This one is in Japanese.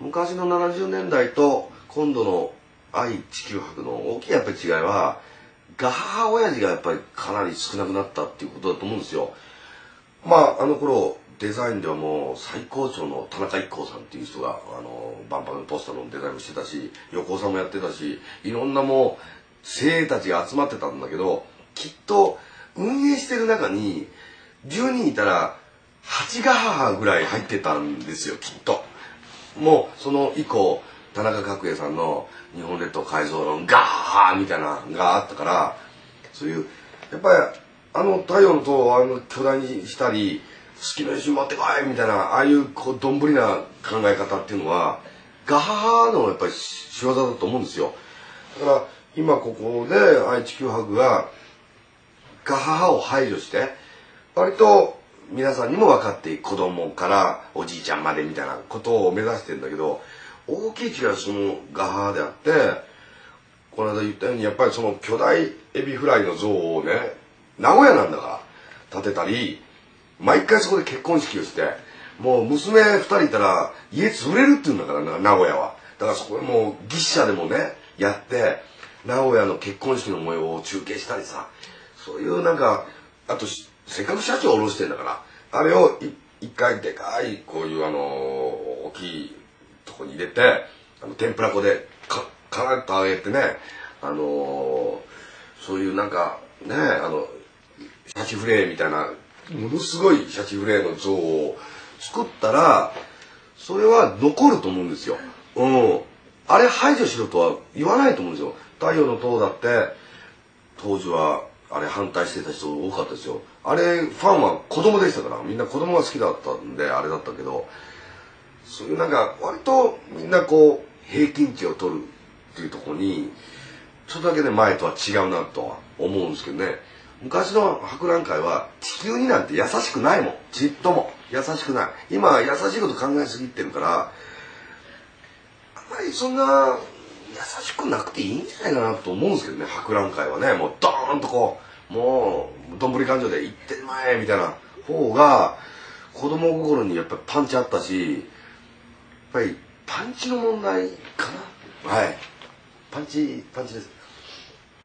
昔の70年代と今度の愛地球博の大きいやっぱり違いはガハハ親父がやっぱりかなり少なくなったっていうことだと思うんですよまああの頃デザインではもう最高潮の田中一行さんっていう人があの万博のポスターのデザインもしてたし横尾さんもやってたしいろんなもう精鋭たちが集まってたんだけどきっと運営してる中に10人いたら8が母ぐらい入ってたんですよきっと。もうその以降田中角栄さんの「日本列島改造論ガー!」みたいながあったからそういうやっぱりあの太陽の塔をあの巨大にしたり好きな石持ってこいみたいなああいうこうどんぶりな考え方っていうのはガハハのやっぱり仕業だと思うんですよだから今ここで愛知九博がガハハを排除して割と皆さんにも分かっていく子供からおじいちゃんまでみたいなことを目指してんだけど大きい違いはそのガハであってこの間言ったようにやっぱりその巨大エビフライの像をね名古屋なんだから建てたり毎回そこで結婚式をしてもう娘2人いたら家潰れるって言うんだから名古屋は。だからそこでもう牛車でもねやって名古屋の結婚式の模様を中継したりさそういうなんかあとせっかく社長を下ろしてんだからあれを一回でかいこういうあの大きいとこに入れてあの天ぷら粉でかカラッと揚げてねあのそういうなんかねあのシャチフレーみたいなものすごいシャチフレーの像を作ったらそれは残ると思うんですよ。うん。あれ排除しろとは言わないと思うんですよ。太陽の塔だって当時はあれ反対してた人多かったですよ。あれファンは子供でしたからみんな子供が好きだったんであれだったけどそういうなんか割とみんなこう平均値を取るっていうとこにちょっとだけね前とは違うなとは思うんですけどね。昔の博覧会は地球になんて優しくないもんちっとも優しくない今は優しいこと考えすぎてるからあんまりそんな優しくなくていいんじゃないかなと思うんですけどね博覧会はねもうドーンとこうもうどんぶり勘定で行ってまえみたいな方が子供心にやっぱりパンチあったしやっぱりパンチの問題かな？はい。パンチパンチです。